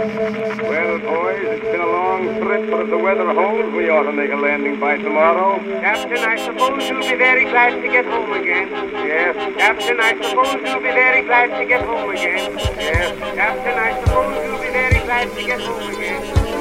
Well, boys, it's been a long trip, but if the weather holds, we ought to make a landing by tomorrow. Captain, I suppose you'll be very glad to get home again. Yes, Captain, I suppose you'll be very glad to get home again. yes. Captain, I suppose you'll be very glad to get home again.